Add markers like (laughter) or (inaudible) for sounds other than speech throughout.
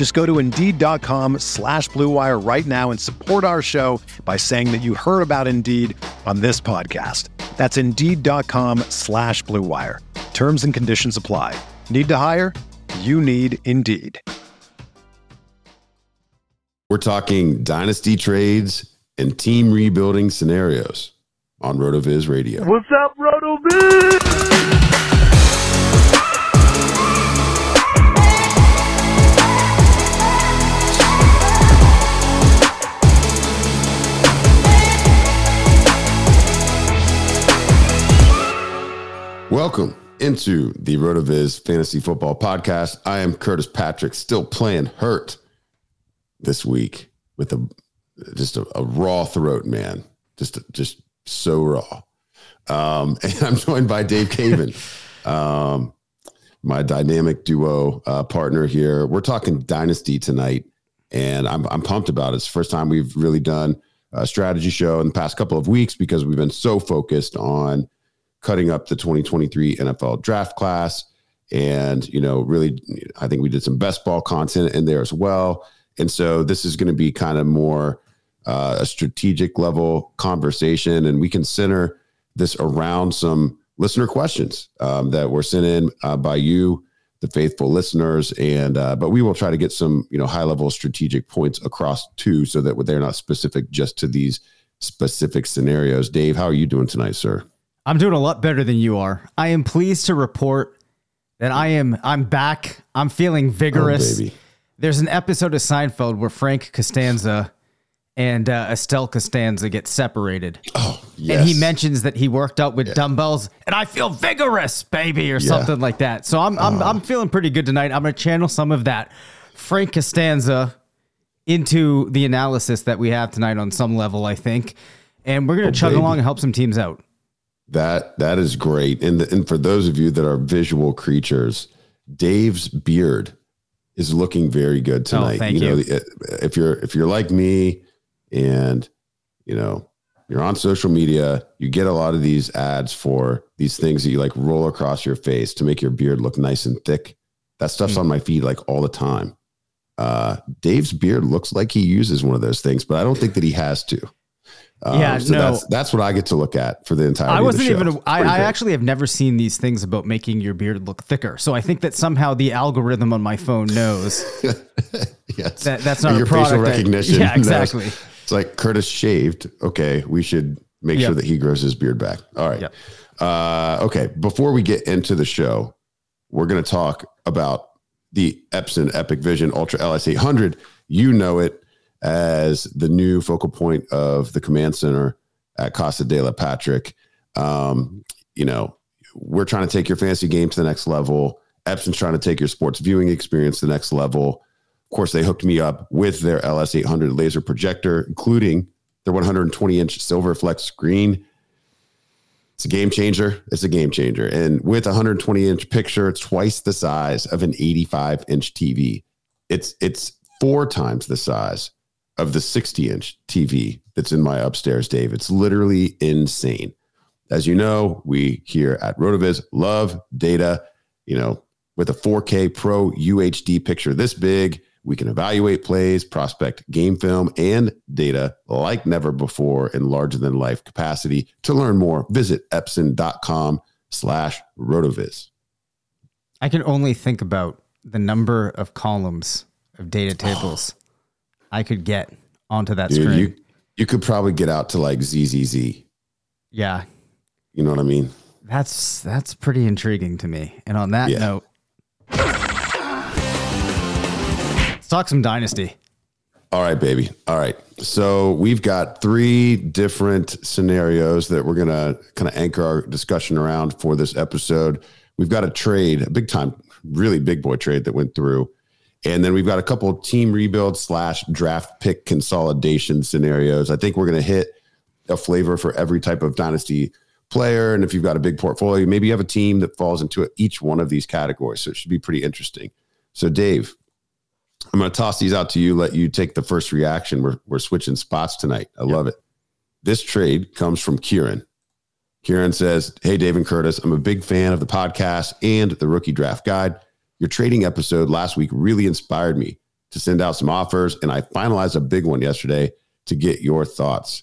Just go to Indeed.com slash BlueWire right now and support our show by saying that you heard about Indeed on this podcast. That's Indeed.com slash BlueWire. Terms and conditions apply. Need to hire? You need Indeed. We're talking dynasty trades and team rebuilding scenarios on RotoViz Radio. What's up, RotoViz? Welcome into the RotoViz Fantasy Football Podcast. I am Curtis Patrick, still playing hurt this week with a just a, a raw throat, man. Just just so raw. Um, (laughs) and I'm joined by Dave Caban, (laughs) um, my dynamic duo uh, partner here. We're talking dynasty tonight, and I'm I'm pumped about it. It's the first time we've really done a strategy show in the past couple of weeks because we've been so focused on cutting up the 2023 NFL draft class. And, you know, really, I think we did some best ball content in there as well. And so this is going to be kind of more uh, a strategic level conversation. And we can center this around some listener questions um, that were sent in uh, by you, the faithful listeners. And, uh, but we will try to get some, you know, high level strategic points across too, so that they're not specific just to these specific scenarios. Dave, how are you doing tonight, sir? I'm doing a lot better than you are. I am pleased to report that I am I'm back. I'm feeling vigorous. Oh. There's an episode of Seinfeld where Frank Costanza and uh, Estelle Costanza get separated. Oh, yes. And he mentions that he worked out with dumbbells and I feel vigorous, baby, or something like that. So I'm I'm Uh-huh. I'm feeling pretty good tonight. I'm gonna channel some of that Frank Costanza into the analysis that we have tonight on some level, I think. And we're gonna chug Oh, baby. along and help some teams out. That that is great. And the, and for those of you that are visual creatures, Dave's beard is looking very good tonight. Oh, thank know, you. the- if you're if you're like me and you know, you're on social media, you get a lot of these ads for these things that you like roll across your face to make your beard look nice and thick. That stuff's Hmm. on my feed like all the time. Uh, Dave's beard looks like he uses one of those things, but I don't think that he has to. Um, Yeah, so no. that's that's what I get to look at for the entire. I wasn't even. I, pretty I great. actually have never seen these things about making your beard look thicker. So I think that somehow the algorithm on my phone knows (laughs) yes. that that's not your facial that- recognition. yeah, knows. exactly. It's like Curtis shaved. Okay, we should make Yep. sure that he grows his beard back. All right. Yep. Uh, okay. Before we get into the show, we're going to talk about the Epson EpiqVision Ultra LS 800. You know it as the new focal point of the command center at Casa de la Patrick. Um, you know, we're trying to take your fantasy game to the next level. Epson's trying to take your sports viewing experience to the next level. Of course, they hooked me up with their LS800 laser projector, including their 120 inch silver flex screen. It's a game changer. It's a game changer. And with a 120 inch picture, it's twice the size of an 85 inch TV. It's it's four times the size of the 60 inch TV that's in my upstairs, Dave. It's literally insane. As you know, we here at Rotoviz love data. You know, with a 4K Pro UHD picture this big, we can evaluate plays, prospect game film, and data like never before in larger than life capacity. To learn more, visit epson.com slash rotoviz. I can only think about the number of columns of data oh, tables I could get onto that Dude, screen. you, you could probably get out to like ZZZ. yeah. You know what I mean? That's that's pretty intriguing to me. And on that Yeah. note, let's talk some dynasty. All right, baby. All right. So we've got three different scenarios that we're going to kind of anchor our discussion around for this episode. We've got a trade, a big time, really big boy trade that went through. And then we've got a couple team rebuild slash draft pick consolidation scenarios. I think we're going to hit a flavor for every type of dynasty player. And if you've got a big portfolio, maybe you have a team that falls into each one of these categories. So it should be pretty interesting. So, Dave, I'm going to toss these out to you, let you take the first reaction. We're, we're switching spots tonight. I love it. This trade comes from Kieran. Kieran says, Hey, Dave and Curtis, I'm a big fan of the podcast and the rookie draft guide. Your trading episode last week really inspired me to send out some offers, and I finalized a big one yesterday to get your thoughts.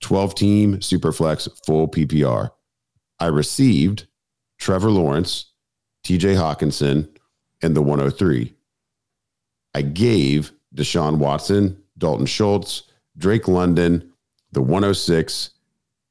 12 team Superflex full PPR. I received Trevor Lawrence, TJ Hockenson, and the 103. I gave Deshaun Watson, Dalton Schultz, Drake London, the 106,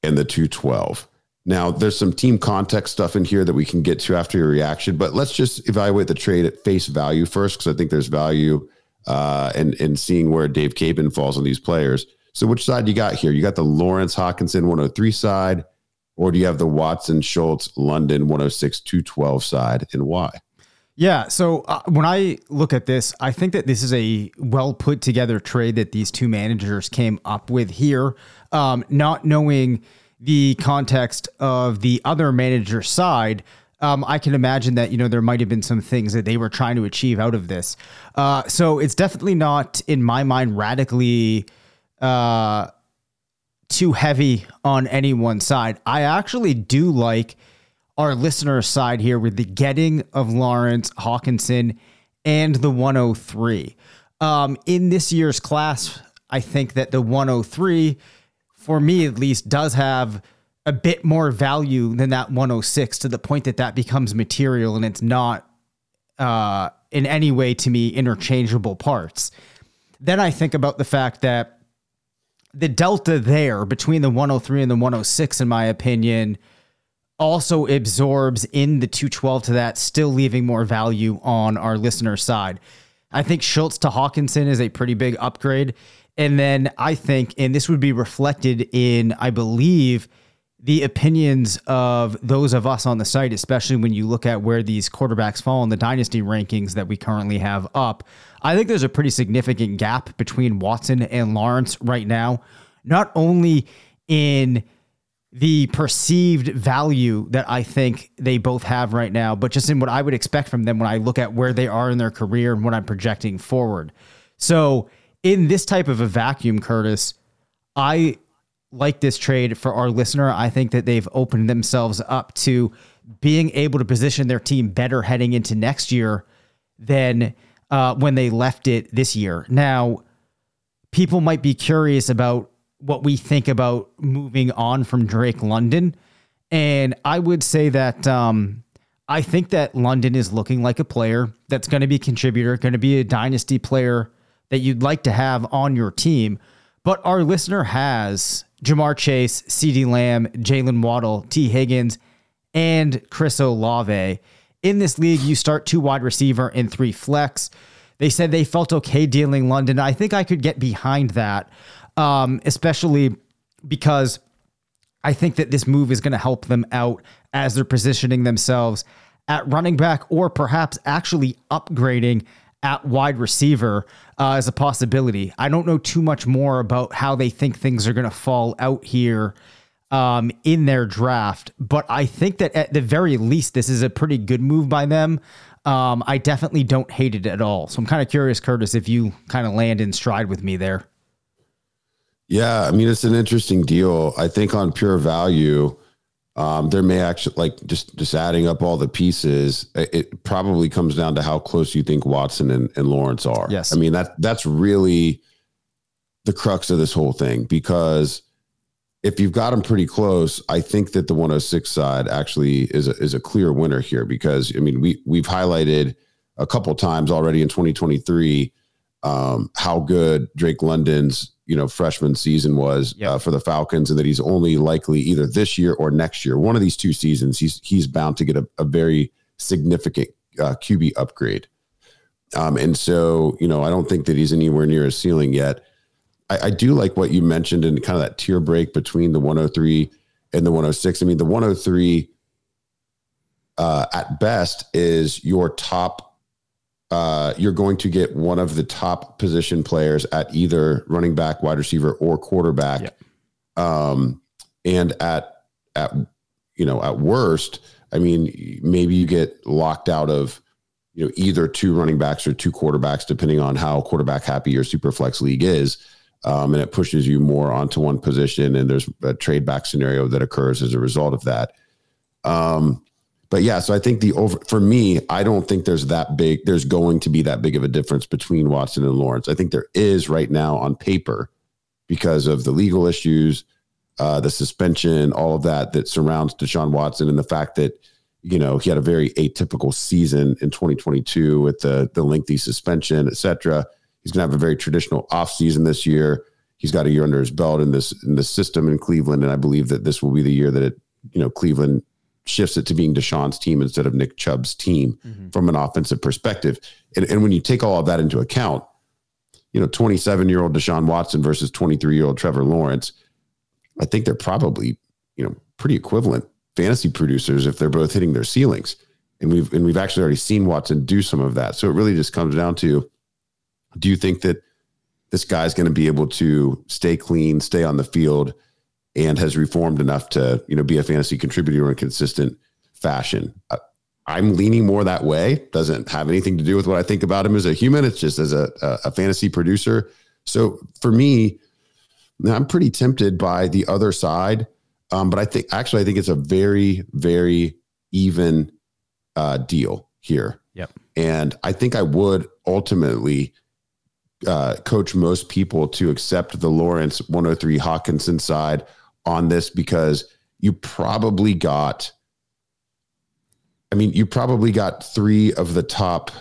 and the 212. Now, there's some team context stuff in here that we can get to after your reaction, but let's just evaluate the trade at face value first, because I think there's value uh, in, in seeing where Dave Caban falls on these players. So, which side you got here? You got the Lawrence Hockenson 103 side, or do you have the Watson Schultz London 106 212 side, and why? Yeah. So uh, when I look at this, I think that this is a well put together trade that these two managers came up with here, um, not knowing the context of the other manager side. Um, I can imagine that you know there might have been some things that they were trying to achieve out of this. Uh, so it's definitely not, in my mind, radically uh, too heavy on any one side. I actually do like our listener side here with the getting of Lawrence Hockenson and the 103. Um, in this year's class, I think that the 103, for me at least, does have a bit more value than that 106 to the point that that becomes material and it's not uh, in any way to me interchangeable parts. Then I think about the fact that the delta there between the 103 and the 106, in my opinion, also absorbs in the 212 to that, still leaving more value on our listener side. I think Schultz to Hockenson is a pretty big upgrade. And then I think, and this would be reflected in, I believe, the opinions of those of us on the site, especially when you look at where these quarterbacks fall in the dynasty rankings that we currently have up. I think there's a pretty significant gap between Watson and Lawrence right now, not only in the perceived value that I think they both have right now, but just in what I would expect from them when I look at where they are in their career and what I'm projecting forward. So, in this type of a vacuum, Curtis, I like this trade for our listener. I think that they've opened themselves up to being able to position their team better heading into next year than uh, when they left it this year. Now, people might be curious about what we think about moving on from Drake London. And I would say that um, I think that London is looking like a player that's going to be a contributor, going to be a dynasty player that you'd like to have on your team. But our listener has Ja'Marr Chase, CeeDee Lamb, Jalen Waddle, Tee Higgins, and Chris Olave. In this league, you start two wide receiver and three flex. They said they felt okay dealing London. I think I could get behind that, um, especially because I think that this move is going to help them out as they're positioning themselves at running back or perhaps actually upgrading at wide receiver uh, as a possibility. I don't know too much more about how they think things are going to fall out here um, in their draft, but I think that at the very least, this is a pretty good move by them. Um, I definitely don't hate it at all. So I'm kind of curious, Curtis, if you kind of land in stride with me there. Yeah, I mean it's an interesting deal. I think on pure value, um, there may actually like just just adding up all the pieces. It, it probably comes down to how close you think Watson and, and Lawrence are. Yes. I mean that that's really the crux of this whole thing because if you've got them pretty close, I think that the 106 side actually is a, is a clear winner here because I mean we we've highlighted a couple times already in 2023 um, how good Drake London's you know freshman season was yep. uh, for the Falcons, and that he's only likely either this year or next year, one of these two seasons, he's he's bound to get a, a very significant uh, QB upgrade. Um, and so, you know, I don't think that he's anywhere near his ceiling yet. I, I do like what you mentioned in kind of that tier break between the 103 and the 106. I mean, the 103 uh, at best is your top uh, you're going to get one of the top position players at either running back, wide receiver, or quarterback. Yeah. Um, and at at you know at worst, I mean, maybe you get locked out of you know either two running backs or two quarterbacks, depending on how quarterback happy your super flex league is. Um, and it pushes you more onto one position, and there's a trade back scenario that occurs as a result of that. Um, but yeah, so I think the over for me, I don't think there's that big. There's going to be that big of a difference between Watson and Lawrence. I think there is right now on paper because of the legal issues, uh, the suspension, all of that that surrounds Deshaun Watson, and the fact that you know he had a very atypical season in 2022 with the the lengthy suspension, et cetera. He's going to have a very traditional offseason this year. He's got a year under his belt in this in the system in Cleveland, and I believe that this will be the year that it you know Cleveland shifts it to being Deshaun's team instead of Nick Chubb's team mm-hmm. from an offensive perspective. And, and when you take all of that into account, you know, 27 year old Deshaun Watson versus 23 year old Trevor Lawrence, I think they're probably, you know, pretty equivalent fantasy producers if they're both hitting their ceilings. And we've and we've actually already seen Watson do some of that. So it really just comes down to do you think that this guy's going to be able to stay clean, stay on the field, and has reformed enough to you know be a fantasy contributor in a consistent fashion. Uh, I'm leaning more that way. Doesn't have anything to do with what I think about him as a human. It's just as a, a, a fantasy producer. So for me, I'm pretty tempted by the other side. Um, but I think actually, I think it's a very, very even uh, deal here. Yep. And I think I would ultimately uh, coach most people to accept the Lawrence 103 Hockenson side on this because you probably got I mean, you probably got three of the top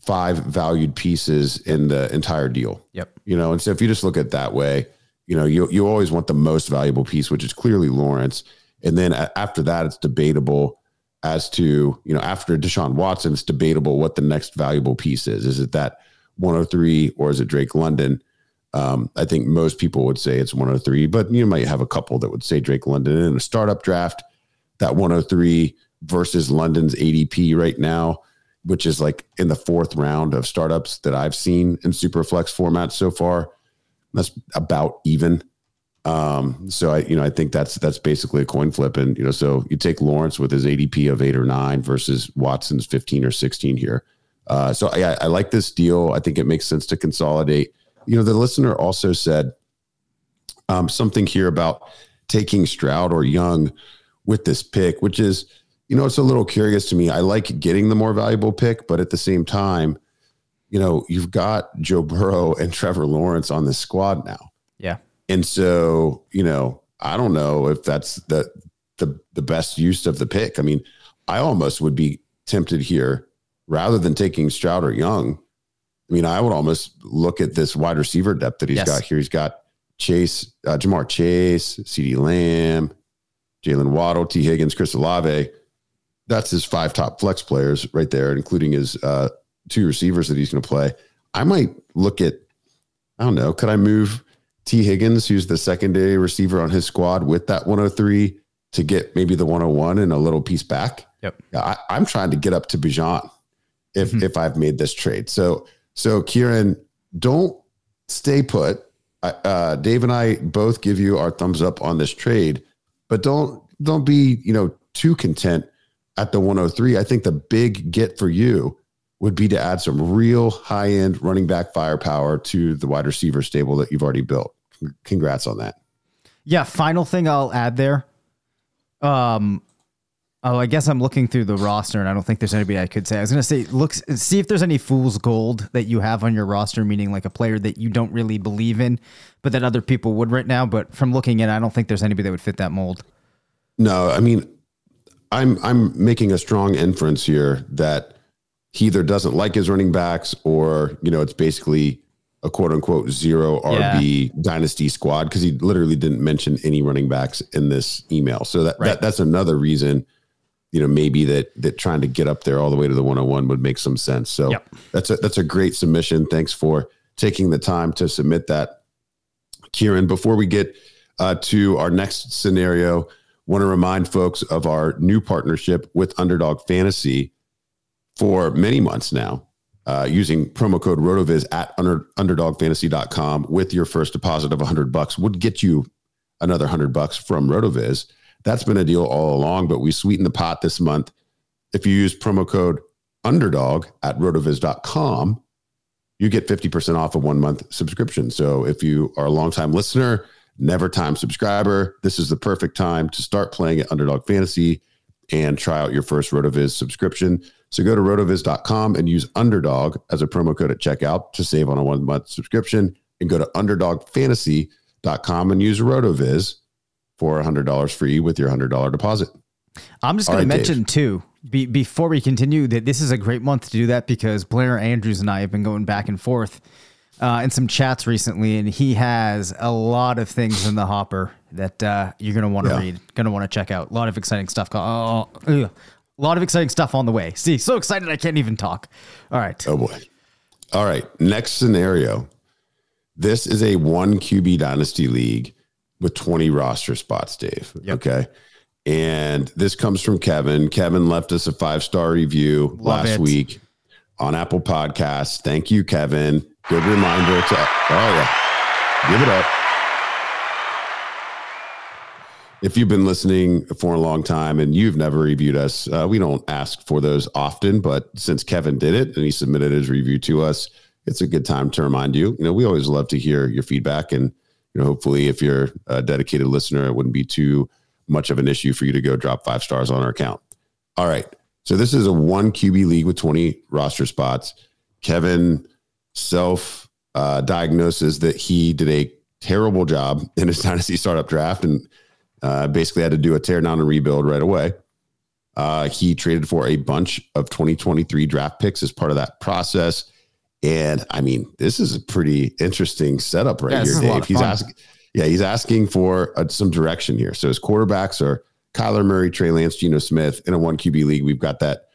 five valued pieces in the entire deal. Yep. You know, and so if you just look at that way, you know, you you always want the most valuable piece, which is clearly Lawrence. And then after that, it's debatable as to, you know, after Deshaun Watson, it's debatable what the next valuable piece is. Is it that 103 or is it Drake London? Um, I think most people would say it's 103, but you might have a couple that would say Drake London in a startup draft. That 103 versus London's ADP right now, which is like in the fourth round of startups that I've seen in Superflex format so far. That's about even. Um, so I, you know, I think that's that's basically a coin flip, and you know, so you take Lawrence with his ADP of eight or nine versus Watson's 15 or 16 here. Uh, so I, I like this deal. I think it makes sense to consolidate you know, the listener also said um, something here about taking Stroud or Young with this pick, which is, you know, it's a little curious to me. I like getting the more valuable pick, but at the same time, you know, you've got Joe Burrow (laughs) and Trevor Lawrence on the squad now. Yeah. And so, you know, I don't know if that's the the the best use of the pick. I mean, I almost would be tempted here rather than taking Stroud or Young I mean, I would almost look at this wide receiver depth that he's yes. got here. He's got Chase, uh, Ja'Marr Chase, CeeDee Lamb, Jalen Waddle, Tee Higgins, Chris Olave. That's his five top flex players right there, including his uh, two receivers that he's going to play. I might look at, I don't know, could I move Tee Higgins, who's the secondary receiver on his squad, with that 103 to get maybe the 101 and a little piece back? Yep. I, am trying to get up to Bijan if mm-hmm. if I've made this trade. So so, Kieran, don't stay put. Uh, Dave and I both give you our thumbs up on this trade, but don't don't be you know too content at the 103. I think the big get for you would be to add some real high end running back firepower to the wide receiver stable that you've already built. Congrats on that. Yeah. Final thing I'll add there. Um, Oh, I guess I'm looking through the roster, and I don't think there's anybody I could say. I was gonna say, look, see if there's any fool's gold that you have on your roster, meaning like a player that you don't really believe in, but that other people would right now. But from looking in, I don't think there's anybody that would fit that mold. No, I mean, I'm I'm making a strong inference here that he either doesn't like his running backs, or you know, it's basically a quote unquote zero RB Yeah. dynasty squad because he literally didn't mention any running backs in this email. So that, Right. that that's another reason, you know, maybe that that trying to get up there all the way to the 101 would make some sense. So Yep. that's a that's a great submission. Thanks for taking the time to submit that. Kieran, before we get uh, to our next scenario, want to remind folks of our new partnership with Underdog Fantasy for many months now. Uh, using promo code rotoviz at under, underdogfantasy.com with your first deposit of 100 bucks would get you another 100 bucks from rotoviz that's been a deal all along but we sweeten the pot this month. If you use promo code underdog at rotoviz.com you get 50% off a one month subscription. So if you are a longtime listener never time subscriber this is the perfect time to start playing at underdog fantasy and try out your first rotoviz subscription. So go to rotoviz.com and use underdog as a promo code at checkout to save on a one month subscription and go to underdogfantasy.com and use rotoviz for $100 free with your $100 deposit. I'm just going right, to mention too, be, before we continue, that this is a great month to do that because Blair Andrews and I have been going back and forth uh, in some chats recently, and he has a lot of things in the hopper that uh, you're going to want to Yeah. read, going to want to check out. A lot of exciting stuff. Oh, ugh. a lot of exciting stuff on the way. See, so excited I can't even talk. All right. Oh boy. All right. Next scenario. This is a one QB dynasty league with 20 roster spots, Dave. Okay. And this comes from Kevin. Kevin left us a five star review Love last it. week on Apple Podcasts. Thank you, Kevin. Good reminder to, oh, yeah. Give it up. If you've been listening for a long time and you've never reviewed us, uh, we don't ask for those often, but since Kevin did it and he submitted his review to us, it's a good time to remind you. You know, we always love to hear your feedback, and you know, hopefully, if you're a dedicated listener, it wouldn't be too much of an issue for you to go drop five stars on our account. All right, so this is a one QB league with 20 roster spots. Kevin self uh, diagnoses that he did a terrible job in his (laughs) dynasty startup draft and uh, basically had to do a tear down and rebuild right away. Uh, he traded for a bunch of 2023 draft picks as part of that process. And I mean, this is a pretty interesting setup right Yeah, here, is a lot Dave. He's asking, yeah, he's asking for uh, some direction here. So his quarterbacks are Kyler Murray, Trey Lance, Geno Smith in a one QB league. We've got that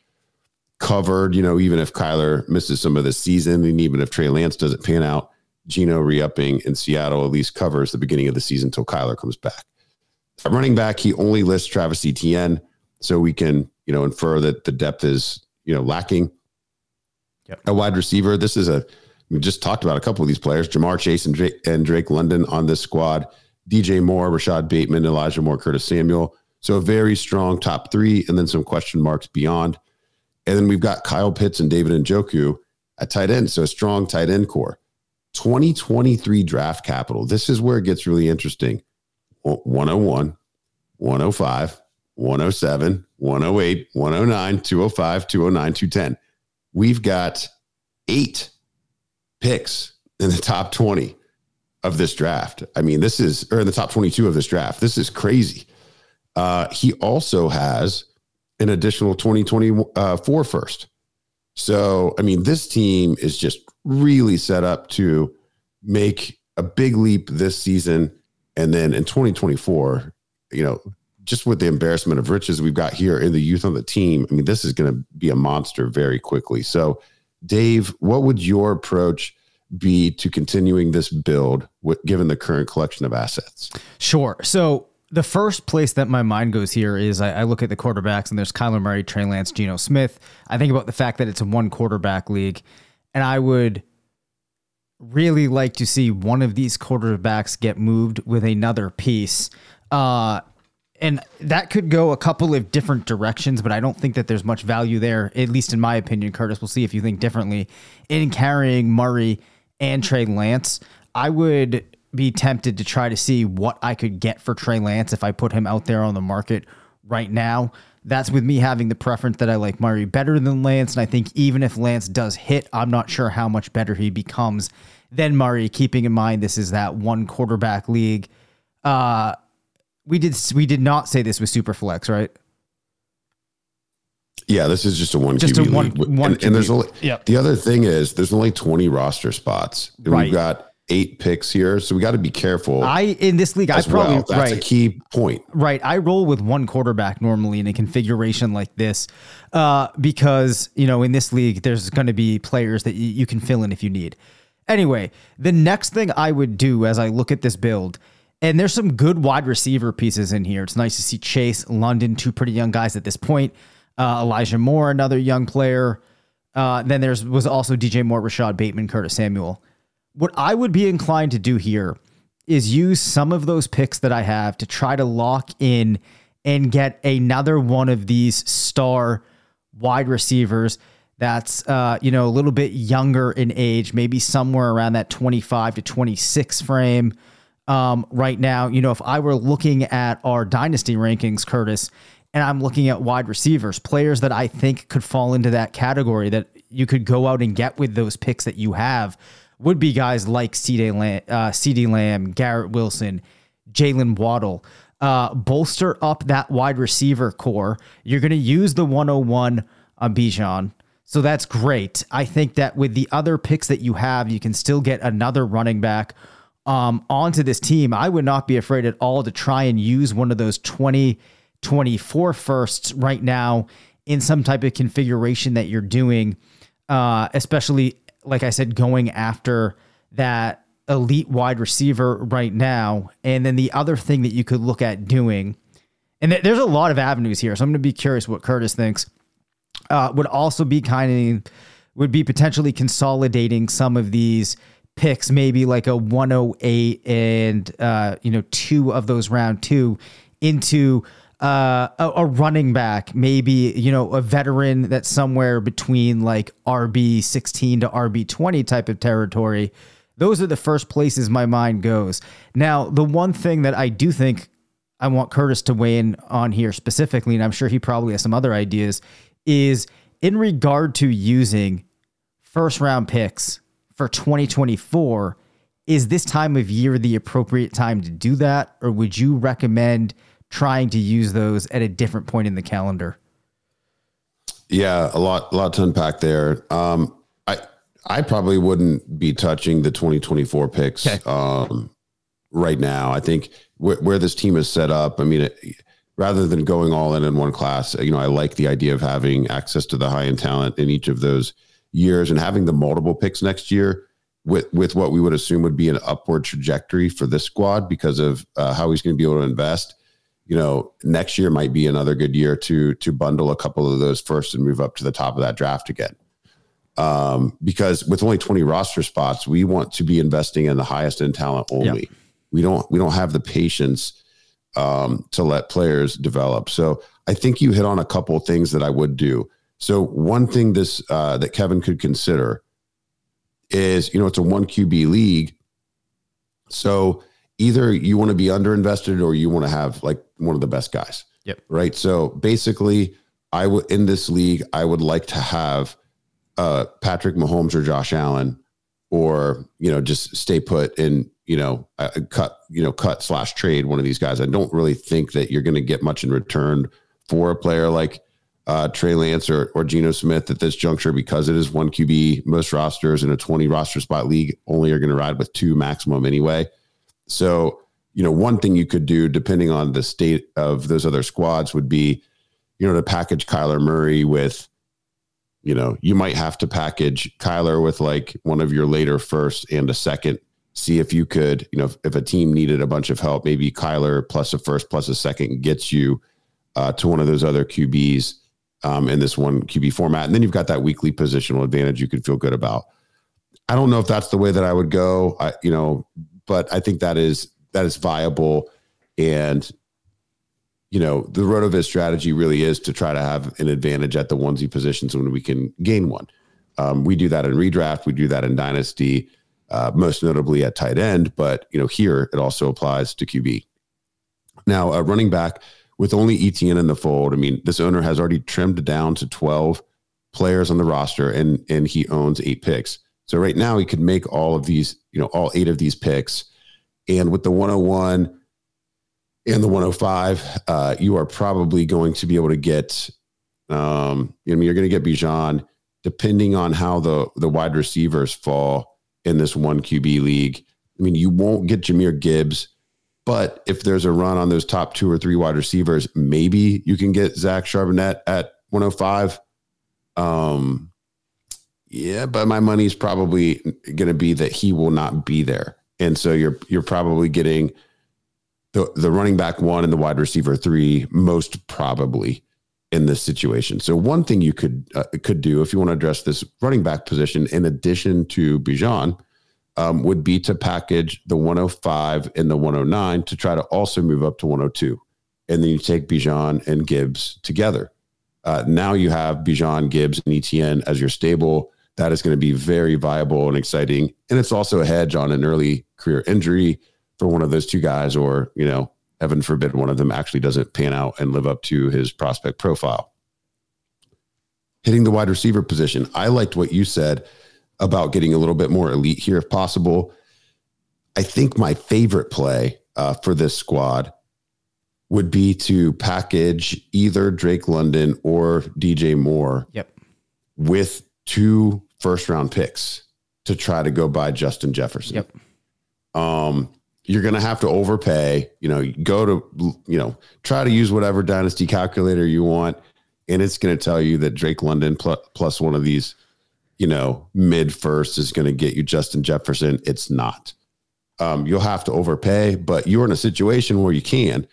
covered. You know, even if Kyler misses some of the season, and even if Trey Lance doesn't pan out, Geno re-upping in Seattle at least covers the beginning of the season until Kyler comes back. At running back, he only lists Travis Etienne, so we can you know infer that the depth is you know lacking. Yep. A wide receiver. This is a we just talked about a couple of these players: Ja'Marr Chase and Drake, and Drake London on this squad. DJ Moore, Rashod Bateman, Elijah Moore, Curtis Samuel. So a very strong top three, and then some question marks beyond. And then we've got Kyle Pitts and David and Njoku at tight end. So a strong tight end core. 2023 draft capital. This is where it gets really interesting. 101, 105, 107, 108, 109, 205, 209, 210. We've got eight picks in the top 20 of this draft. I mean, this is, or in the top 22 of this draft. This is crazy. Uh, he also has an additional 2024 first. So, I mean, this team is just really set up to make a big leap this season. And then in 2024, you know, just with the embarrassment of riches we've got here in the youth on the team, I mean, this is going to be a monster very quickly. So, Dave, what would your approach be to continuing this build with, given the current collection of assets? Sure. So the first place that my mind goes here is I, I look at the quarterbacks and there's Kyler Murray, Trey Lance, Geno Smith. I think about the fact that it's a one quarterback league, and I would really like to see one of these quarterbacks get moved with another piece. Uh, and that could go a couple of different directions, but I don't think that there's much value there, at least in my opinion. Curtis, we'll see if you think differently. In carrying Murray and Trey Lance, I would be tempted to try to see what I could get for Trey Lance if I put him out there on the market right now. That's with me having the preference that I like Murray better than Lance. And I think even if Lance does hit, I'm not sure how much better he becomes than Murray, keeping in mind this is that one quarterback league. Uh, we did we did not say this was super flex, right? Yeah, this is just a one Just a one- league. one and, and there's only Yep. the other thing is there's only 20 roster spots. And Right. We've got eight picks here, so we got to be careful. I in this league, I probably well. That's a key point. Right. I roll with one quarterback normally in a configuration like this uh, because, you know, in this league, there's going to be players that you, you can fill in if you need. Anyway, the next thing I would do as I look at this build, and there's some good wide receiver pieces in here. It's nice to see Chase, London, two pretty young guys at this point. Uh, Elijah Moore, another young player. Uh, then there's was also DJ Moore, Rashod Bateman, Curtis Samuel. What I would be inclined to do here is use some of those picks that I have to try to lock in and get another one of these star wide receivers that's uh, you know a little bit younger in age, maybe somewhere around that 25 to 26 frame. Um, right now, you know, if I were looking at our dynasty rankings, Curtis, and I'm looking at wide receivers, players that I think could fall into that category that you could go out and get with those picks that you have would be guys like CeeDee Lamb, uh, CeeDee Lamb Garrett Wilson, Jalen Waddle. Uh, bolster up that wide receiver core. You're going to use the 101 on Bijan. So that's great. I think that with the other picks that you have, you can still get another running back um, onto this team. I would not be afraid at all to try and use one of those 2024 firsts right now in some type of configuration that you're doing, uh, especially, like I said, going after that elite wide receiver right now. And then the other thing that you could look at doing, and th- there's a lot of avenues here. So I'm going to be curious what Curtis thinks. Uh, would also be kind of would be potentially consolidating some of these picks, maybe like a 108 and uh, you know two of those round two into uh, a, a running back, maybe you know a veteran that's somewhere between like RB 16 to RB 20 type of territory. Those are the first places my mind goes. Now, the one thing that I do think I want Curtis to weigh in on here specifically, and I'm sure he probably has some other ideas, is in regard to using first round picks for 2024. Is this time of year the appropriate time to do that? Or would you recommend trying to use those at a different point in the calendar? Yeah, a lot, a lot to unpack there. Um, I, I probably wouldn't be touching the 2024 picks Okay. um, right now. I think where, where this team is set up. I mean, it, rather than going all in in one class, you know, I like the idea of having access to the high end talent in each of those years and having the multiple picks next year with with what we would assume would be an upward trajectory for this squad because of uh, how he's going to be able to invest. You know, next year might be another good year to to bundle a couple of those first and move up to the top of that draft again. Um, because with only 20 roster spots, we want to be investing in the highest end talent only. We don't we don't have the patience um, to let players develop. So I think you hit on a couple of things that I would do. So one thing this uh, that Kevin could consider is, you know, it's a one QB league. So either you want to be underinvested or you want to have like one of the best guys. Yep. Right. So basically, I would in this league, I would like to have uh, Patrick Mahomes or Josh Allen, or you know, just stay put and you know, uh, cut you know, cut slash trade one of these guys. I don't really think that you're going to get much in return for a player like uh, Trey Lance or, or Geno Smith at this juncture because it is one QB. Most rosters in a 20 roster spot league only are going to ride with two maximum anyway. So, you know, one thing you could do, depending on the state of those other squads, would be, you know, to package Kyler Murray with, you know, you might have to package Kyler with like one of your later first and a second. See if you could, you know, if, if a team needed a bunch of help, maybe Kyler plus a first plus a second gets you uh, to one of those other QBs um, in this one QB format. And then you've got that weekly positional advantage you can feel good about. I don't know if that's the way that I would go. I, you know, but I think that is that is viable. And you know, the Rotoviz strategy really is to try to have an advantage at the onesie positions when we can gain one. Um, we do that in redraft. We do that in dynasty, uh, most notably at tight end. But you know, here it also applies to QB. Now, a running back with only Etienne in the fold. I mean, this owner has already trimmed down to 12 players on the roster and and he owns eight picks. So right now he could make all of these, you know, all eight of these picks. And with the 101 and the 105, uh, you are probably going to be able to get Um, I mean, you're going to get Bijan depending on how the the wide receivers fall in this one QB league. I mean, you won't get Jahmyr Gibbs, but if there's a run on those top two or three wide receivers, maybe you can get Zach Charbonnet at 105. Um, yeah, but my money's probably going to be that he will not be there, and so you're you're probably getting the the running back one and the wide receiver three most probably in this situation. So one thing you could uh, could do if you want to address this running back position, in addition to Bijan, um, would be to package the 105 and the 109 to try to also move up to 102, and then you take Bijan and Gibbs together. Uh, now you have Bijan, Gibbs, and Etienne as your stable. That is going to be very viable and exciting, and it's also a hedge on an early career injury for one of those two guys, or you know heaven forbid one of them actually doesn't pan out and live up to his prospect profile. Hitting the wide receiver position, I liked what you said about getting a little bit more elite here if possible. I think my favorite play uh, for this squad would be to package either Drake London or DJ Moore yep. with two first round picks to try to go buy Justin Jefferson. Yep. Um, you're going to have to overpay. You know, go to, you know, try to use whatever dynasty calculator you want. And it's going to tell you that Drake London plus, plus one of these, you know, mid first is going to get you Justin Jefferson. It's not. Um, you'll have to overpay, but you're in a situation where you can.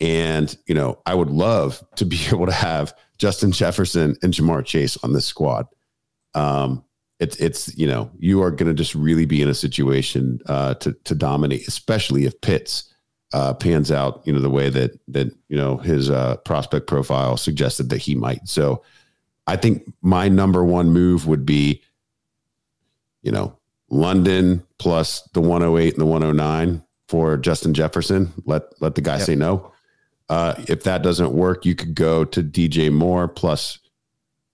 And, you know, I would love to be (laughs) able to have Justin Jefferson and Ja'Marr Chase on this squad. Um, it's it's you know you are going to just really be in a situation uh, to to dominate, especially if Pitts uh, pans out you know the way that that you know his uh, prospect profile suggested that he might. So I think my number one move would be you know London plus the 108 and the 109 for Justin Jefferson. Let let the guy yep. say no. Uh, if that doesn't work, you could go to DJ Moore plus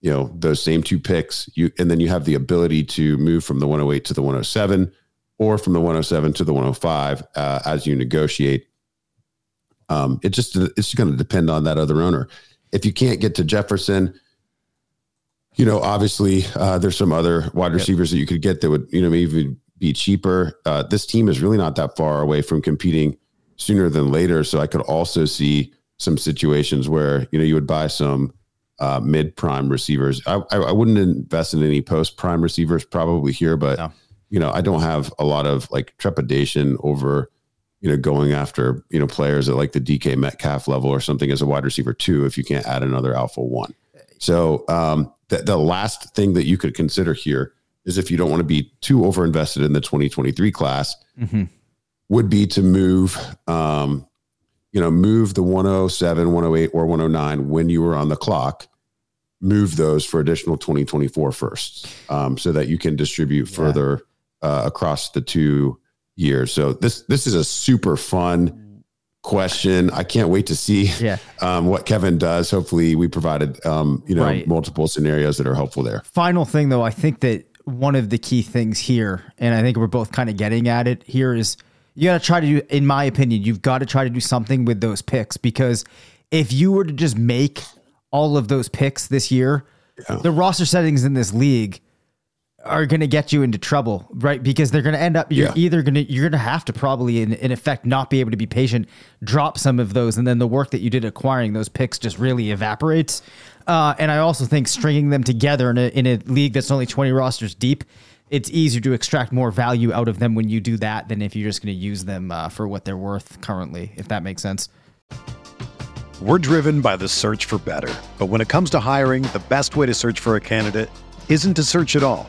you know those same two picks you and then you have the ability to move from the 108 to the 107 or from the 107 to the 105 uh, as you negotiate um, it just it's going to depend on that other owner if you can't get to jefferson you know obviously uh, there's some other wide receivers yep. that you could get that would you know maybe be cheaper uh, this team is really not that far away from competing sooner than later so i could also see some situations where you know you would buy some uh, mid prime receivers. I, I, I, wouldn't invest in any post prime receivers probably here, but no. you know, I don't have a lot of like trepidation over, you know, going after, you know, players at like the DK Metcalf level or something as a wide receiver two, if you can't add another alpha one. So um, the, the last thing that you could consider here is if you don't want to be too over invested in the 2023 class, mm-hmm. would be to move um, you know, move the 107, 108, or 109 when you were on the clock, move those for additional 2024 first um, so that you can distribute yeah. further uh, across the two years. So this this is a super fun question. I can't wait to see yeah. um, what Kevin does. Hopefully, we provided um, you know right. multiple scenarios that are helpful there. Final thing, though, I think that one of the key things here, and I think we're both kind of getting at it here, is you got to try to do, in my opinion, you've got to try to do something with those picks because if you were to just make all of those picks this year, yeah. the roster settings in this league are going to get you into trouble, right? Because they're going to end up, you're yeah. either going to, you're going to have to probably, in, in effect, not be able to be patient, drop some of those, and then the work that you did acquiring those picks just really evaporates. Uh, and I also think stringing them together in a, in a league that's only 20 rosters deep it's easier to extract more value out of them when you do that than if you're just going to use them uh, for what they're worth currently, if that makes sense. We're driven by the search for better. But when it comes to hiring, the best way to search for a candidate isn't to search at all.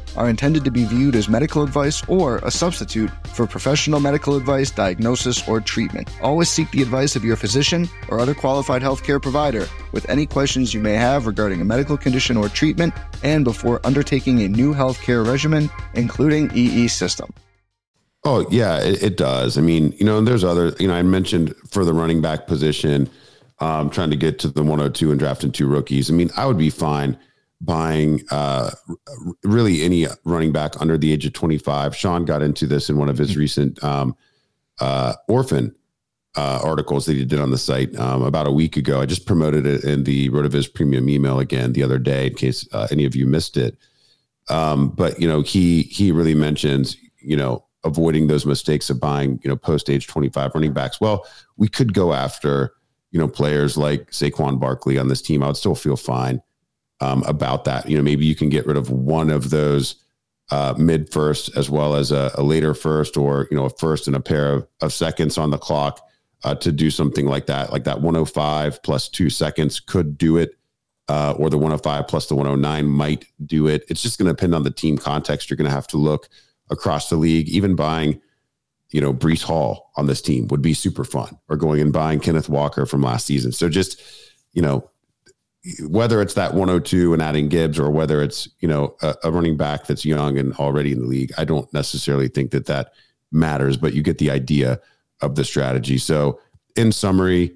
are intended to be viewed as medical advice or a substitute for professional medical advice, diagnosis, or treatment. Always seek the advice of your physician or other qualified healthcare provider with any questions you may have regarding a medical condition or treatment and before undertaking a new healthcare regimen, including EE system. Oh yeah, it, it, does. I mean, you know, there's other. You know, I mentioned for the running back position, um, trying to get to the 102 and drafting two rookies. I mean, I would be fine buying uh, really any running back under the age of 25. Sean got into this in one of his recent um, uh, orphan uh, articles that he did on the site um, about a week ago. I just promoted it in the RotoViz premium email again the other day in case uh, any of you missed it. Um, but you know, he he really mentions you know avoiding those mistakes of buying, you know, post age 25 running backs. Well, we could go after, you know, players like Saquon Barkley on this team. I would still feel fine um, about that. You know, maybe you can get rid of one of those uh, mid first as well as a, a, later first or, you know, a first and a pair of, of seconds on the clock uh, to do something like that. Like that 105 plus two seconds could do it. Uh, or the 105 plus the 109 might do it. It's just going to depend on the team context. You're going to have to look across the league. Even buying, you know, Breece Hall on this team would be super fun, or going and buying Kenneth Walker from last season. So just, you know, whether it's that 102 and adding Gibbs, or whether it's you know a, a running back that's young and already in the league, I don't necessarily think that that matters. But you get the idea of the strategy. So in summary,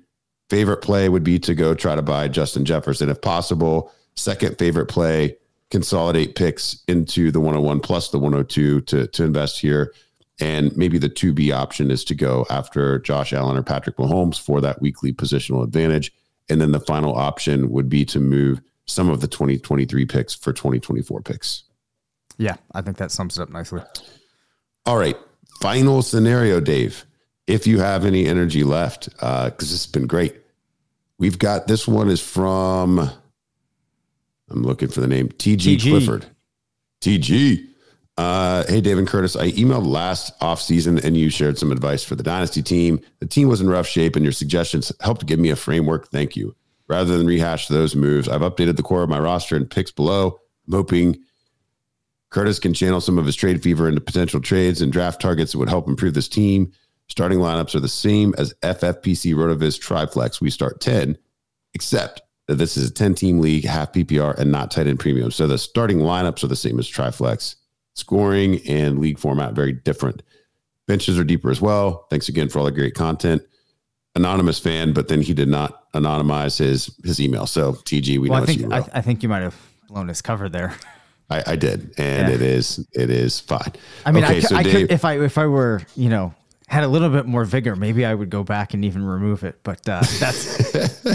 favorite play would be to go try to buy Justin Jefferson if possible. Second favorite play consolidate picks into the 101 plus the 102 to, to invest here. And maybe the 2B option is to go after Josh Allen or Patrick Mahomes for that weekly positional advantage. And then the final option would be to move some of the 2023 picks for 2024 picks. Yeah, I think that sums it up nicely. All right. Final scenario, Dave. If you have any energy left, because uh, this has been great. We've got this one is from I'm looking for the name TG, TG. Clifford. TG. Uh, hey, Dave and Curtis, I emailed last offseason and you shared some advice for the Dynasty team. The team was in rough shape and your suggestions helped give me a framework. Thank you. Rather than rehash those moves, I've updated the core of my roster and picks below. I'm hoping Curtis can channel some of his trade fever into potential trades and draft targets that would help improve this team. Starting lineups are the same as FFPC Rotoviz Triflex. We start 10, except that this is a 10 team league, half PPR, and not tight end premium. So the starting lineups are the same as Triflex. Scoring and league format very different. Benches are deeper as well. Thanks again for all the great content. Anonymous fan, but then he did not anonymize his his email. So TG, we well, know I think I, I, think you might have blown his cover there. I, I did, and yeah. it is it is fine. I mean, okay, I, so I Dave, could if I if I were you know had a little bit more vigor, maybe I would go back and even remove it. But uh, that's (laughs) (laughs) in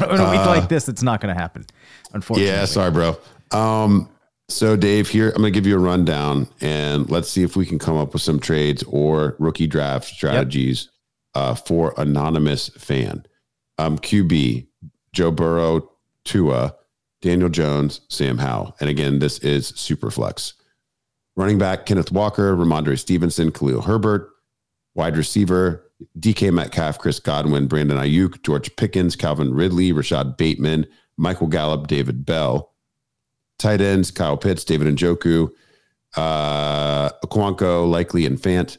a week uh, like this, it's not going to happen. Unfortunately. Yeah, sorry, bro. Um, so, Dave, here I'm going to give you a rundown, and let's see if we can come up with some trades or rookie draft strategies yep. uh, for anonymous fan. Um, QB Joe Burrow, Tua, Daniel Jones, Sam Howell, and again, this is super flex. Running back Kenneth Walker, Rhamondre Stevenson, Khalil Herbert, Wide receiver, DK Metcalf, Chris Godwin, Brandon Aiyuk, George Pickens, Calvin Ridley, Rashod Bateman, Michael Gallup, David Bell. Tight ends, Kyle Pitts, David Njoku, uh, Okonkwo, likely, and Fant.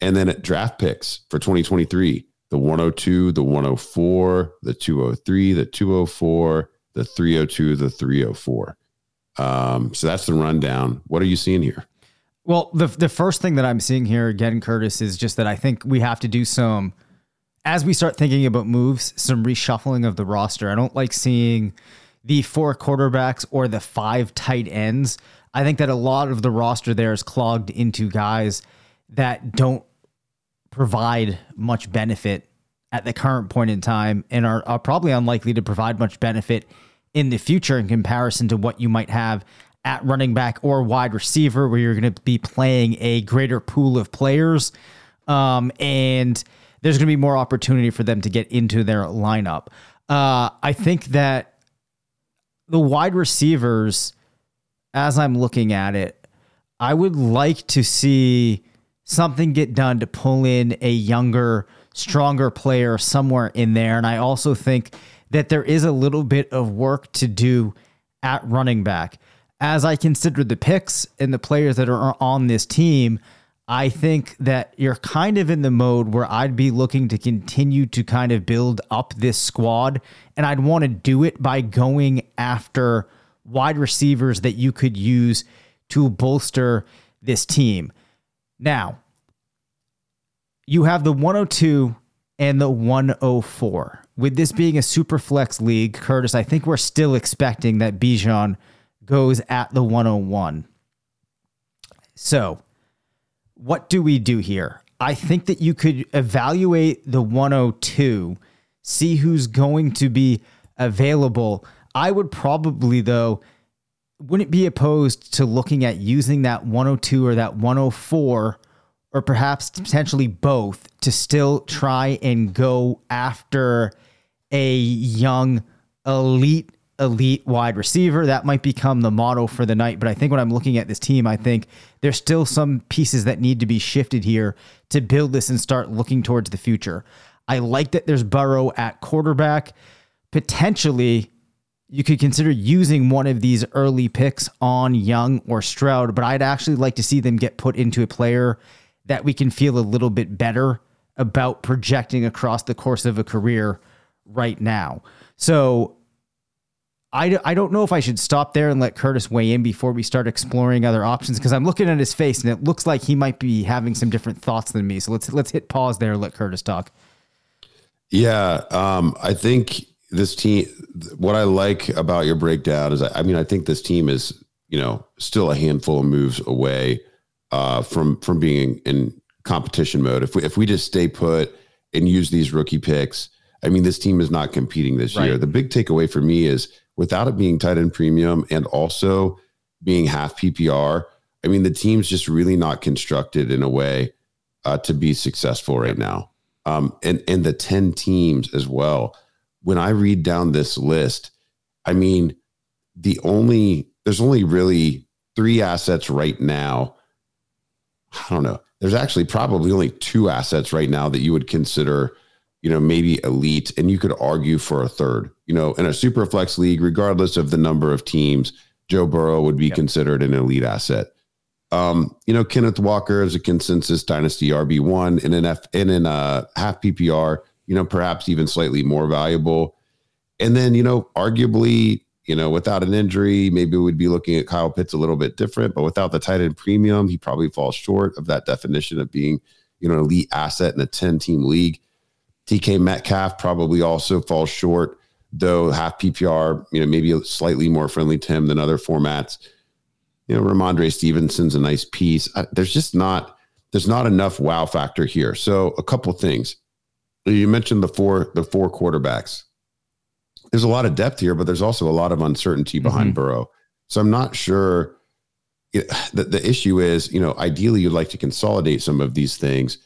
And then at draft picks for 2023, the 102, the 104, the 203, the 204, the 302, the 304. Um, so that's the rundown. What are you seeing here? Well, the the first thing that I'm seeing here again, Curtis, is just that I think we have to do some as we start thinking about moves, some reshuffling of the roster. I don't like seeing the four quarterbacks or the five tight ends. I think that a lot of the roster there is clogged into guys that don't provide much benefit at the current point in time and are, are probably unlikely to provide much benefit in the future in comparison to what you might have at running back or wide receiver, where you're going to be playing a greater pool of players. Um, and there's going to be more opportunity for them to get into their lineup. Uh, I think that the wide receivers, as I'm looking at it, I would like to see something get done to pull in a younger, stronger player somewhere in there. And I also think that there is a little bit of work to do at running back. As I consider the picks and the players that are on this team, I think that you're kind of in the mode where I'd be looking to continue to kind of build up this squad. And I'd want to do it by going after wide receivers that you could use to bolster this team. Now, you have the 102 and the 104. With this being a super flex league, Curtis, I think we're still expecting that Bijan goes at the 101. So, what do we do here? I think that you could evaluate the 102, see who's going to be available. I would probably, though, wouldn't be opposed to looking at using that 102 or that 104 or perhaps potentially both to still try and go after a young elite elite wide receiver that might become the motto for the night but i think when i'm looking at this team i think there's still some pieces that need to be shifted here to build this and start looking towards the future i like that there's burrow at quarterback potentially you could consider using one of these early picks on young or stroud but i'd actually like to see them get put into a player that we can feel a little bit better about projecting across the course of a career right now. So I, I don't know if I should stop there and let Curtis weigh in before we start exploring other options because I'm looking at his face and it looks like he might be having some different thoughts than me. So let's let's hit pause there and let Curtis talk. Yeah, um, I think this team. What I like about your breakdown is, I mean, I think this team is you know still a handful of moves away uh, from from being in competition mode. If we if we just stay put and use these rookie picks I mean, this team is not competing this right. year. The big takeaway for me is without it being tight end premium and also being half PPR, I mean, the team's just really not constructed in a way uh, to be successful right now. Um, and and the ten teams as well. When I read down this list, I mean, the only there's only really three assets right now. I don't know. There's actually probably only two assets right now that you would consider you know, maybe elite, and you could argue for a third. You know, in a super flex league, regardless of the number of teams, Joe Burrow would be yep. considered an elite asset. Um, you know, Kenneth Walker is a consensus dynasty RB one in an F in an uh, half PPR. You know, perhaps even slightly more valuable. And then, you know, arguably, you know, without an injury, maybe we'd be looking at Kyle Pitts a little bit different. But without the tight end premium, he probably falls short of that definition of being, you know, an elite asset in a ten team league. DK Metcalf probably also falls short, though half PPR, you know, maybe slightly more friendly to him than other formats. You know, Rhamondre Stevenson's a nice piece. I, there's just not there's not enough wow factor here. So a couple things. You mentioned the four the four quarterbacks. There's a lot of depth here, but there's also a lot of uncertainty behind mm-hmm. Burrow. So I'm not sure. It, (sighs) the, the issue is, you know, ideally you'd like to consolidate some of these things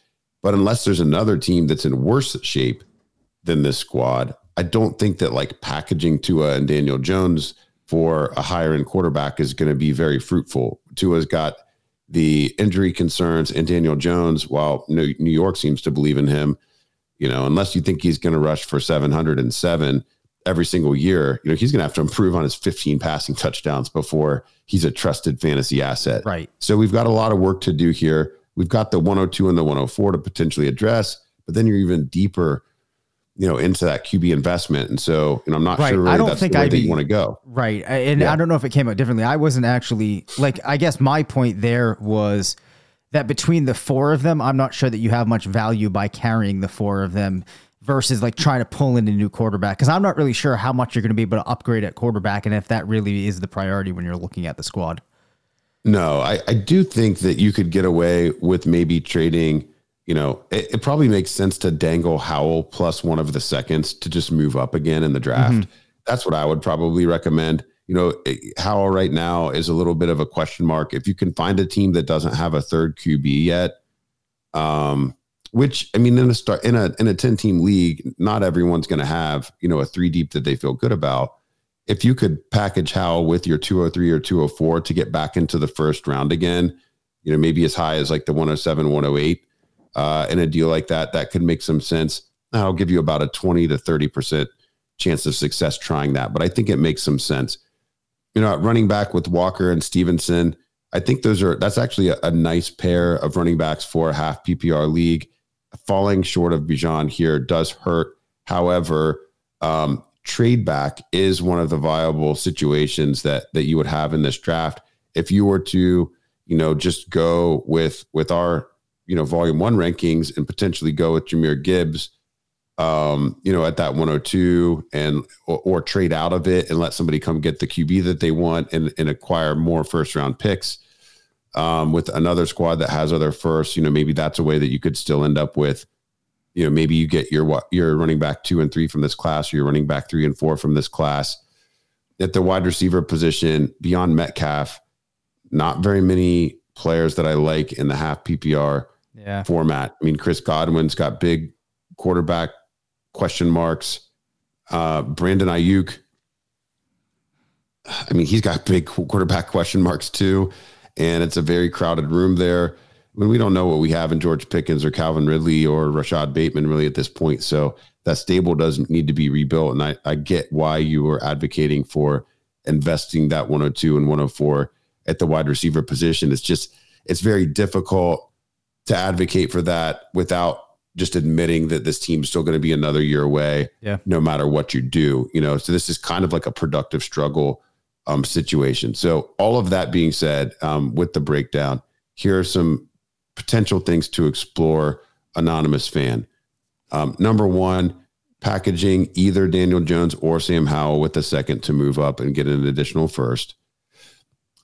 but unless there's another team that's in worse shape than this squad, I don't think that like packaging Tua and Daniel Jones for a higher end quarterback is going to be very fruitful. Tua's got the injury concerns, and Daniel Jones, while New York seems to believe in him, you know, unless you think he's going to rush for 707, every single year, you know, he's going to have to improve on his 15 passing touchdowns before he's a trusted fantasy asset. Right. So we've got a lot of work to do here. We've got the 102 and the 104 to potentially address, but then you're even deeper, you know, into that QB investment. And so, you know, I'm not Right. sure really I don't that's think the way I'd that you want to go. Right. And Yeah. I don't know if it came out differently. I wasn't actually like I guess my point there was that between the four of them, I'm not sure that you have much value by carrying the four of them versus like trying to pull in a new quarterback because I'm not really sure how much you're going to be able to upgrade at quarterback and if that really is the priority when you're looking at the squad. No, I, I do think that you could get away with maybe trading. You know, it, it probably makes sense to dangle Howell plus one of the seconds to just move up again in the draft. That's what I would probably recommend. You know, it- Howell right now is a little bit of a question mark. If you can find a team that doesn't have a third QB yet, um, which I mean, in a start in a in a ten team league, not everyone's going to have you know a three deep that they feel good about if you could package Howell with your 203 or 204 to get back into the first round again, you know, maybe as high as like the 107, 108, uh, in a deal like that, that could make some sense. I'll give you about a 20 to 30% chance of success trying that, but I think it makes some sense. You know, running back with Walker and Stevenson, I think those are, that's actually a, a nice pair of running backs for a half PPR league. Falling short of Bijan here does hurt. However, um, trade back is one of the viable situations that that you would have in this draft if you were to you know just go with with our you know volume one rankings and potentially go with Jahmyr Gibbs um you know at that 102 and or, or trade out of it and let somebody come get the QB that they want and and acquire more first round picks um with another squad that has other firsts. You know maybe that's a way that you could still end up with you know maybe you get your your running back two and three from this class or your running back three and four from this class. At the wide receiver position beyond metcalf not very many players that i like in the half ppr Yeah. format i mean chris godwin's got big quarterback question marks uh brandon aiyuk i mean he's got big quarterback question marks too and it's a very crowded room there when we don't know what we have in George Pickens or Calvin Ridley or Rashod Bateman really at this point. So that stable doesn't need to be rebuilt. And I, I get why you are advocating for investing that 102 and 104 at the wide receiver position. It's just, it's very difficult to advocate for that without just admitting that this team's still going to be another year away, Yeah. no matter what you do. You know, so this is kind of like a productive struggle um, situation. So all of that being said, um, with the breakdown, here are some potential things to explore anonymous fan um, number one packaging either daniel jones or sam howell with a second to move up and get an additional first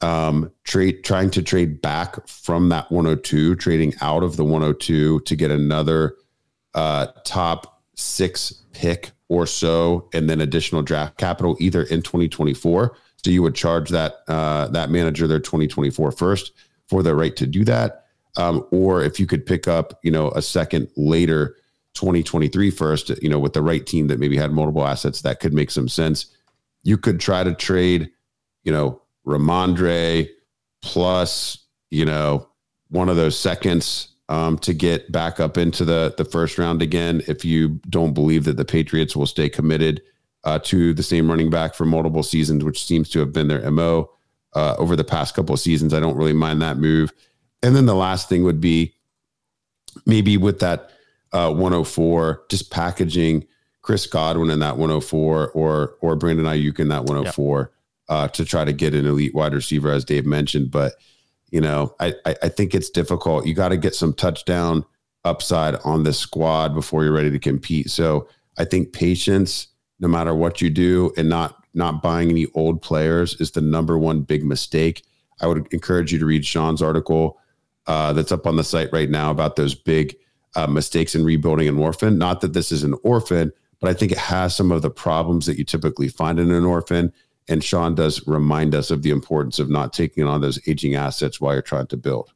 um, trade trying to trade back from that 102 trading out of the 102 to get another uh, top six pick or so and then additional draft capital either in 2024 so you would charge that uh, that manager their 2024 first for the right to do that um, or if you could pick up, you know, a second later, 2023 first, you know, with the right team that maybe had multiple assets, that could make some sense. You could try to trade, you know, Rhamondre plus, you know, one of those seconds um, to get back up into the the first round again. If you don't believe that the Patriots will stay committed uh, to the same running back for multiple seasons, which seems to have been their mo uh, over the past couple of seasons, I don't really mind that move. And then the last thing would be maybe with that uh, 104, just packaging Chris Godwin in that 104 or or Brandon Aiyuk in that 104 uh, to try to get an elite wide receiver, as Dave mentioned. But you know, I I, think it's difficult. You got to get some touchdown upside on this squad before you're ready to compete. So I think patience, no matter what you do, and not not buying any old players is the number one big mistake. I would encourage you to read Sean's article uh, that's up on the site right now about those big uh, mistakes in rebuilding an orphan. Not that this is an orphan, but I think it has some of the problems that you typically find in an orphan. And Sean does remind us of the importance of not taking on those aging assets while you're trying to build.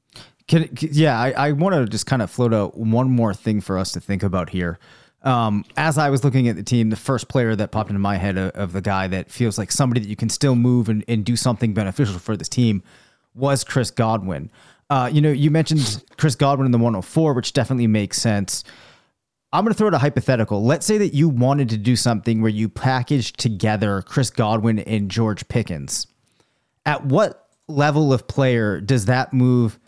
Can, can- yeah, I, I want to just kind of float out one more thing for us to think about here. Um, as I was looking at the team, the first player that popped into my head of, of the guy that feels like somebody that you can still move and, and do something beneficial for this team was Chris Godwin. Uh, you know, you mentioned Chris Godwin in the 104, which definitely makes sense. I'm going to throw out a hypothetical. Let's say that you wanted to do something where you packaged together Chris Godwin and George Pickens. At what level of player does that move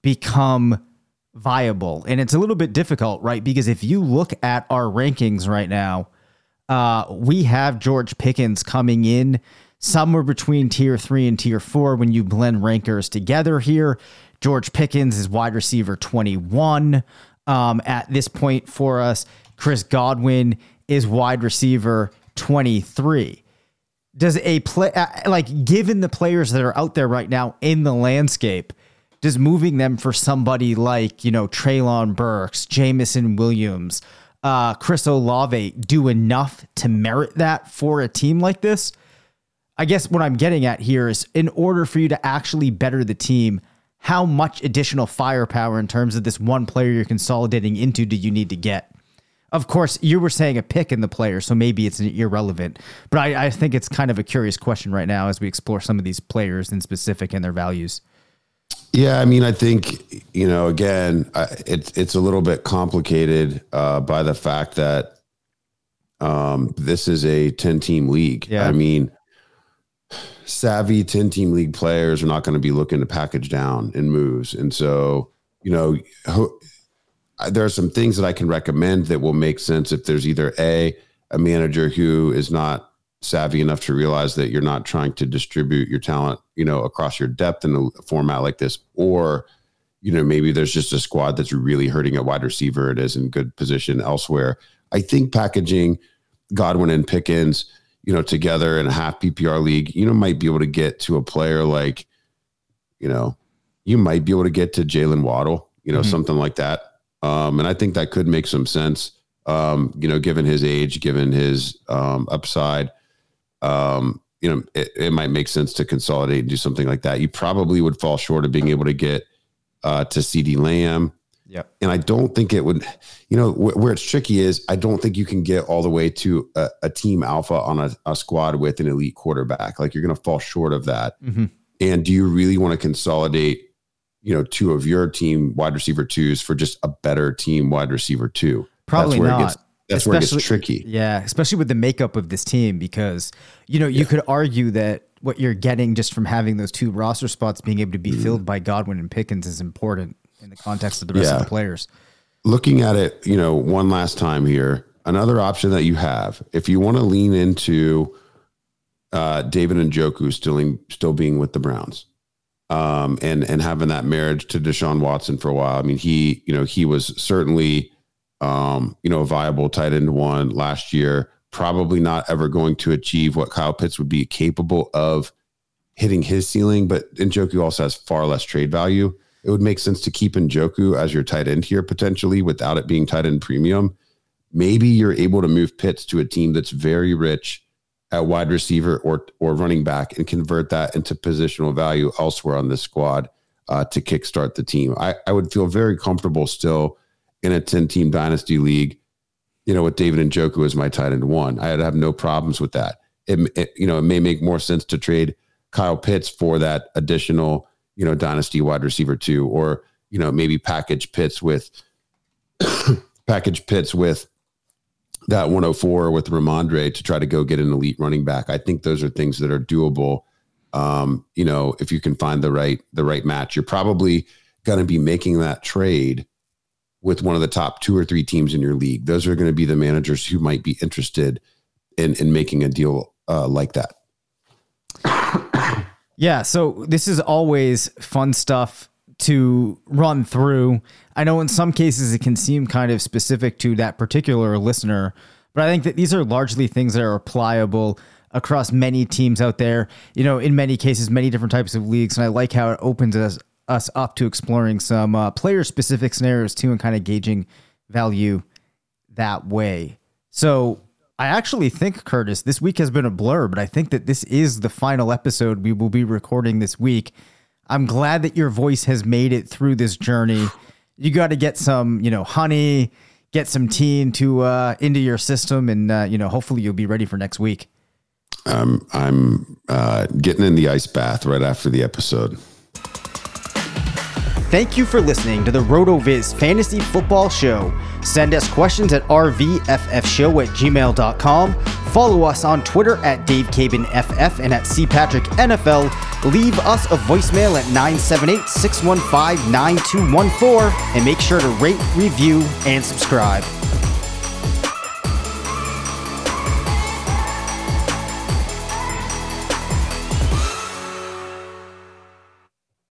become viable? And it's a little bit difficult, right? Because if you look at our rankings right now, uh, we have George Pickens coming in somewhere between tier three and tier four when you blend rankers together here. George Pickens is wide receiver 21 um, at this point for us. Chris Godwin is wide receiver 23. Does a play, uh, like, given the players that are out there right now in the landscape, does moving them for somebody like, you know, Treylon Burks, Jameson Williams, uh, Chris Olave do enough to merit that for a team like this? I guess what I'm getting at here is in order for you to actually better the team, how much additional firepower in terms of this one player you're consolidating into do you need to get? Of course, you were saying a pick in the player, so maybe it's irrelevant. But I, I think it's kind of a curious question right now as we explore some of these players in specific and their values. Yeah, I mean, I think you know, again, it's it's a little bit complicated uh, by the fact that um, this is a ten team league. Yeah. I mean, savvy 10 team league players are not going to be looking to package down in moves. And so, you know, ho- there are some things that I can recommend that will make sense if there's either a a manager who is not savvy enough to realize that you're not trying to distribute your talent, you know, across your depth in a format like this, or you know, maybe there's just a squad that's really hurting a wide receiver. It is in good position elsewhere. I think packaging Godwin and Pickens you know, together in a half PPR league, you know, might be able to get to a player like, you know, you might be able to get to Jaylen Waddle, you know, mm-hmm. something like that. Um, and I think that could make some sense, um, you know, given his age, given his um, upside. Um, you know, it, it, might make sense to consolidate and do something like that. You probably would fall short of being able to get uh, to CeeDee Lamb. Yeah. And I don't think it would, you know, wh- where it's tricky is I don't think you can get all the way to a, a team alpha on a, a, squad with an elite quarterback. Like you're going to fall short of that. Mm-hmm. And do you really want to consolidate, you know, two of your team wide receiver twos for just a better team wide receiver two? Probably not. Gets, that's especially, where it gets tricky. Yeah, especially with the makeup of this team, because you know you yeah. could argue that what you're getting just from having those two roster spots being able to be mm. filled by Godwin and Pickens is important in the context of the rest yeah. of the players. Looking at it, you know, one last time here, another option that you have, if you want to lean into uh, David Njoku still in, still being with the Browns, um, and and having that marriage to Deshaun Watson for a while. I mean, he you know he was certainly um, you know a viable tight end one last year. Probably not ever going to achieve what Kyle Pitts would be capable of hitting his ceiling, but Njoku also has far less trade value it would make sense to keep Njoku as your tight end here potentially without it being tight end premium. Maybe you're able to move Pitts to a team that's very rich at wide receiver or or running back and convert that into positional value elsewhere on the squad uh, to kickstart the team. I, I would feel very comfortable still in a 10 team dynasty league, you know, with David and Njoku as my tight end one. I'd have no problems with that. It, it, you know, it may make more sense to trade Kyle Pitts for that additional you know, dynasty wide receiver two, or, you know, maybe package Pitts with (coughs) package Pitts with that 104 with Rhamondre to try to go get an elite running back. I think those are things that are doable. Um, you know, if you can find the right the right match, you're probably going to be making that trade with one of the top two or three teams in your league. Those are going to be the managers who might be interested in in making a deal uh, like that. Yeah, so this is always fun stuff to run through. I know in some cases it can seem kind of specific to that particular listener, but I think that these are largely things that are applicable across many teams out there. You know, in many cases, many different types of leagues, and I like how it opens us us up to exploring some uh, player specific scenarios too, and kind of gauging value that way. So I actually think, Curtis, this week has been a blur, but I think that this is the final episode we will be recording this week. I'm glad that your voice has made it through this journey. (sighs) You got to get some, you know, honey, get some tea into uh, into your system, and uh, you know, hopefully you'll be ready for next week. Um, I'm uh, getting in the ice bath right after the episode. Thank you for listening to the RotoViz Fantasy Football Show. Send us questions at rvffshow at gmail.com. Follow us on Twitter at DaveCabanFF and at CPatrickNFL. Leave us a voicemail at 978 615 9214 and make sure to rate, review, and subscribe.